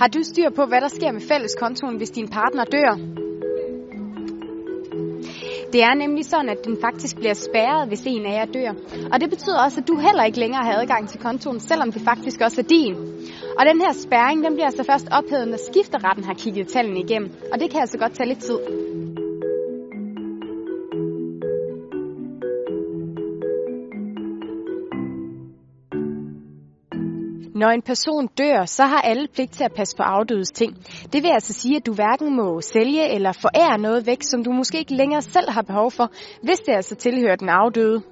Har du styr på, hvad der sker med fælleskontoen, hvis din partner dør? Det er nemlig sådan, at den faktisk bliver spærret, hvis en af jer dør. Og det betyder også, at du heller ikke længere har adgang til kontoen, selvom det faktisk også er din. Og den her spærring, den bliver altså først ophævet, når skifteretten har kigget tallene igennem. Og det kan altså godt tage lidt tid. Når en person dør, så har alle pligt til at passe på afdødes ting. Det vil altså sige, at du hverken må sælge eller forære noget væk, som du måske ikke længere selv har behov for, hvis det altså tilhører den afdøde.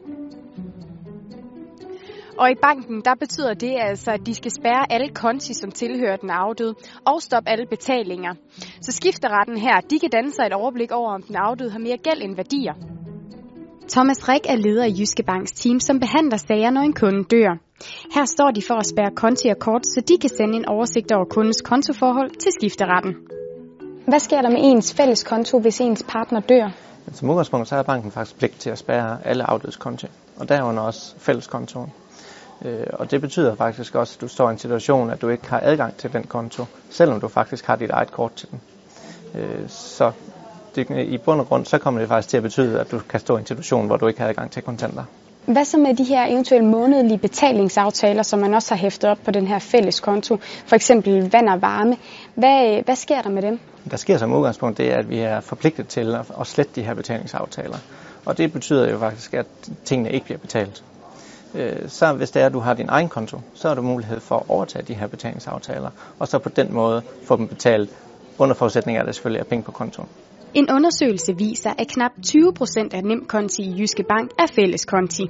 Og i banken, der betyder det altså, at de skal spærre alle konti, som tilhører den afdøde, og stoppe alle betalinger. Så skifteretten her, de kan danne sig et overblik over, om den afdøde har mere gæld end værdier. Thomas Rik er leder i Jyske Banks team, som behandler sager, når en kunde dør. Her står de for at spærre konti og kort, så de kan sende en oversigt over kundens kontoforhold til skifteretten. Hvad sker der med ens fælles konto, hvis ens partner dør? Som udgangspunkt så har banken faktisk pligt til at spærre alle afdødes konti, og derunder også fælleskontoen. Øh, og det betyder faktisk også, at du står i en situation, at du ikke har adgang til den konto, selvom du faktisk har dit eget kort til den. Øh, så det, i bund og grund, så kommer det faktisk til at betyde, at du kan stå i en situation, hvor du ikke har adgang til kontanter. Hvad så med de her eventuelle månedlige betalingsaftaler, som man også har hæftet op på den her fælles konto? For eksempel vand og varme. Hvad, hvad sker der med dem? Der sker som udgangspunkt det, at vi er forpligtet til at, at slette de her betalingsaftaler. Og det betyder jo faktisk, at tingene ikke bliver betalt. Øh, så hvis det er, at du har din egen konto, så har du mulighed for at overtage de her betalingsaftaler, og så på den måde få dem betalt under forudsætning af, at der selvfølgelig er penge på kontoen. En undersøgelse viser, at knap 20 procent af nemkonti i Jyske Bank er fælleskonti.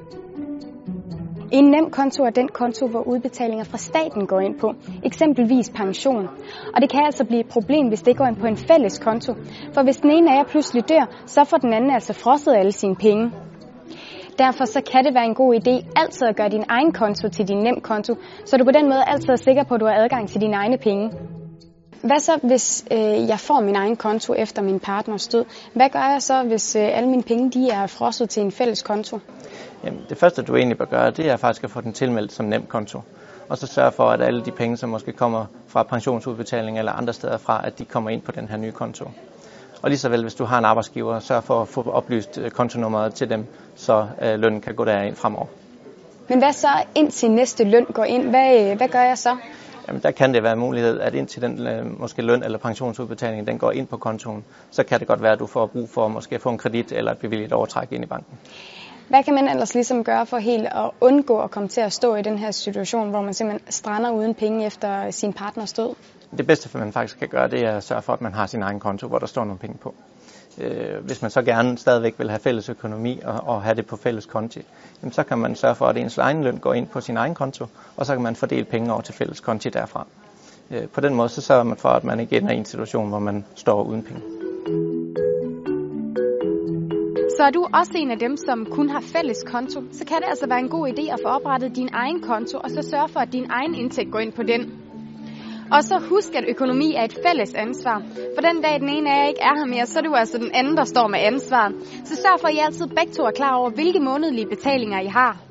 En nem konto er den konto, hvor udbetalinger fra staten går ind på, eksempelvis pension. Og det kan altså blive et problem, hvis det går ind på en fælles konto. For hvis den ene af jer pludselig dør, så får den anden altså frosset alle sine penge. Derfor så kan det være en god idé altid at gøre din egen konto til din nem konto, så du på den måde altid er sikker på, at du har adgang til dine egne penge. Hvad så, hvis øh, jeg får min egen konto efter min partners død? Hvad gør jeg så, hvis øh, alle mine penge de er frosset til en fælles konto? Jamen, det første, du egentlig bør gøre, det er faktisk at få den tilmeldt som nem konto. Og så sørge for, at alle de penge, som måske kommer fra pensionsudbetaling eller andre steder fra, at de kommer ind på den her nye konto. Og lige så vel, hvis du har en arbejdsgiver, sørg for at få oplyst øh, kontonummeret til dem, så øh, lønnen kan gå derind fremover. Men hvad så indtil næste løn går ind? Hvad, øh, hvad gør jeg så? Jamen der kan det være en mulighed, at indtil den øh, måske løn eller pensionsudbetaling, den går ind på kontoen, så kan det godt være, at du får brug for måske at få en kredit eller et bevilget overtræk ind i banken. Hvad kan man ellers ligesom gøre for helt at undgå at komme til at stå i den her situation, hvor man simpelthen strander uden penge efter sin partners død? Det bedste, man faktisk kan gøre, det er at sørge for, at man har sin egen konto, hvor der står nogle penge på. Øh, hvis man så gerne stadigvæk vil have fælles økonomi og, og have det på fælles konti, jamen så kan man sørge for, at ens egen løn går ind på sin egen konto, og så kan man fordele penge over til fælles konti derfra. Øh, på den måde så sørger man for, at man ikke ender i en situation, hvor man står uden penge. Så er du også en af dem, som kun har fælles konto, så kan det altså være en god idé at få oprettet din egen konto, og så sørge for, at din egen indtægt går ind på den. Og så husk, at økonomi er et fælles ansvar. For den dag, den ene af jer ikke er her mere, så er det jo altså den anden, der står med ansvaret. Så sørg for, at I altid begge to er klar over, hvilke månedlige betalinger I har.